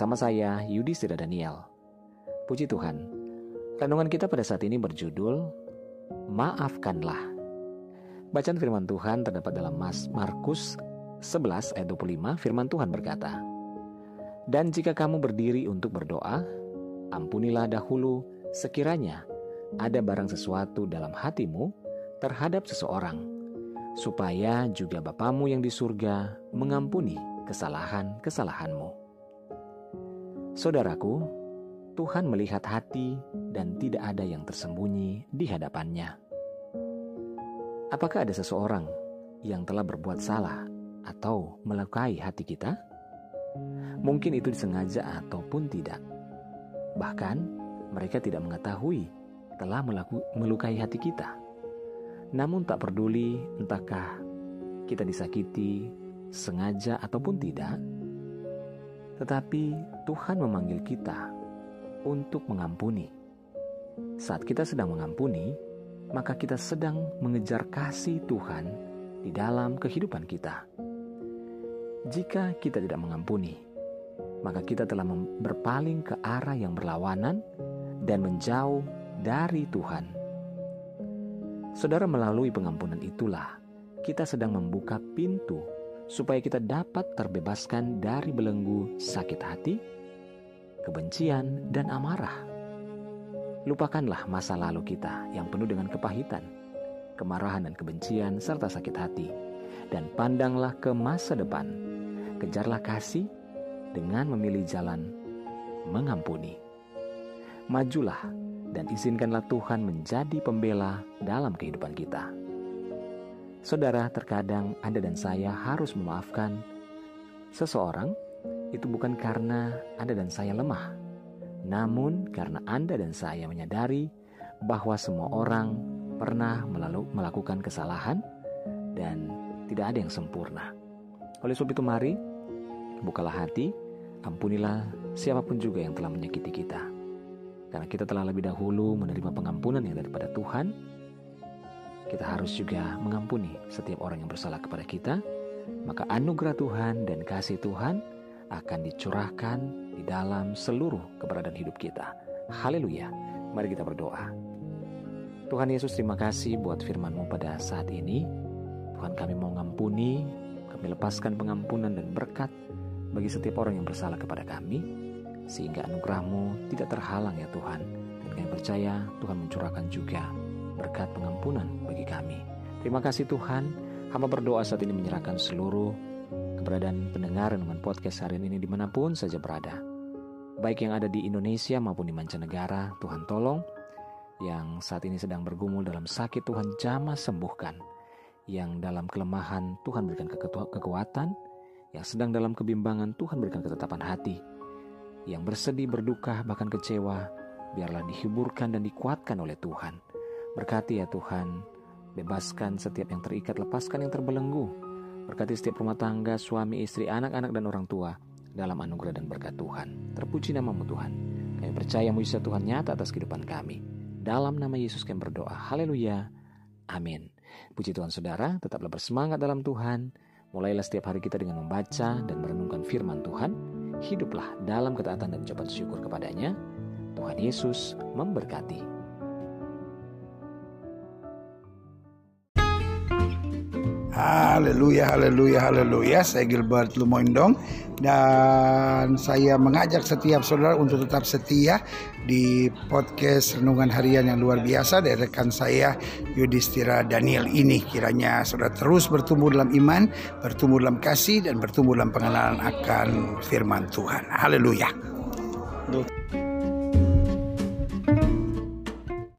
bersama saya Yudi Sira Daniel. Puji Tuhan, renungan kita pada saat ini berjudul Maafkanlah. Bacaan firman Tuhan terdapat dalam Mas Markus 11 ayat 25 firman Tuhan berkata, Dan jika kamu berdiri untuk berdoa, ampunilah dahulu sekiranya ada barang sesuatu dalam hatimu terhadap seseorang, supaya juga Bapamu yang di surga mengampuni kesalahan-kesalahanmu. Saudaraku, Tuhan melihat hati dan tidak ada yang tersembunyi di hadapannya. Apakah ada seseorang yang telah berbuat salah atau melukai hati kita? Mungkin itu disengaja ataupun tidak. Bahkan mereka tidak mengetahui telah melukai hati kita. Namun tak peduli entahkah kita disakiti sengaja ataupun tidak, tetapi Tuhan memanggil kita untuk mengampuni. Saat kita sedang mengampuni, maka kita sedang mengejar kasih Tuhan di dalam kehidupan kita. Jika kita tidak mengampuni, maka kita telah berpaling ke arah yang berlawanan dan menjauh dari Tuhan. Saudara, melalui pengampunan itulah kita sedang membuka pintu supaya kita dapat terbebaskan dari belenggu sakit hati, kebencian, dan amarah. Lupakanlah masa lalu kita yang penuh dengan kepahitan, kemarahan dan kebencian serta sakit hati, dan pandanglah ke masa depan. Kejarlah kasih dengan memilih jalan mengampuni. Majulah dan izinkanlah Tuhan menjadi pembela dalam kehidupan kita. Saudara, terkadang Anda dan saya harus memaafkan seseorang itu bukan karena Anda dan saya lemah, namun karena Anda dan saya menyadari bahwa semua orang pernah melakukan kesalahan dan tidak ada yang sempurna. Oleh sebab itu mari bukalah hati, ampunilah siapa pun juga yang telah menyakiti kita. Karena kita telah lebih dahulu menerima pengampunan yang daripada Tuhan, kita harus juga mengampuni setiap orang yang bersalah kepada kita, maka anugerah Tuhan dan kasih Tuhan akan dicurahkan di dalam seluruh keberadaan hidup kita. Haleluya. Mari kita berdoa. Tuhan Yesus terima kasih buat firman-Mu pada saat ini. Tuhan kami mau mengampuni, kami lepaskan pengampunan dan berkat bagi setiap orang yang bersalah kepada kami, sehingga anugerah-Mu tidak terhalang ya Tuhan. Dan kami percaya Tuhan mencurahkan juga berkat pengampunan bagi kami. Terima kasih Tuhan, hamba berdoa saat ini menyerahkan seluruh keberadaan pendengar dengan podcast hari ini di mana pun saja berada. Baik yang ada di Indonesia maupun di mancanegara, Tuhan tolong. Yang saat ini sedang bergumul dalam sakit Tuhan jamah sembuhkan. Yang dalam kelemahan Tuhan berikan kekuatan. Yang sedang dalam kebimbangan Tuhan berikan ketetapan hati. Yang bersedih, berduka, bahkan kecewa, biarlah dihiburkan dan dikuatkan oleh Tuhan. Berkati ya Tuhan, bebaskan setiap yang terikat, lepaskan yang terbelenggu. Berkati setiap rumah tangga, suami, istri, anak-anak, dan orang tua dalam anugerah dan berkat Tuhan. Terpuji namamu Tuhan. Kami percaya mujizat Tuhan nyata atas kehidupan kami. Dalam nama Yesus kami berdoa. Haleluya. Amin. Puji Tuhan saudara, tetaplah bersemangat dalam Tuhan. Mulailah setiap hari kita dengan membaca dan merenungkan firman Tuhan. Hiduplah dalam ketaatan dan ucapan syukur kepadanya. Tuhan Yesus memberkati. Haleluya, haleluya, haleluya. Saya Gilbert Lumoindong dan saya mengajak setiap saudara untuk tetap setia di podcast Renungan Harian yang luar biasa dari rekan saya Yudhistira Daniel ini. Kiranya saudara terus bertumbuh dalam iman, bertumbuh dalam kasih dan bertumbuh dalam pengenalan akan firman Tuhan. Haleluya.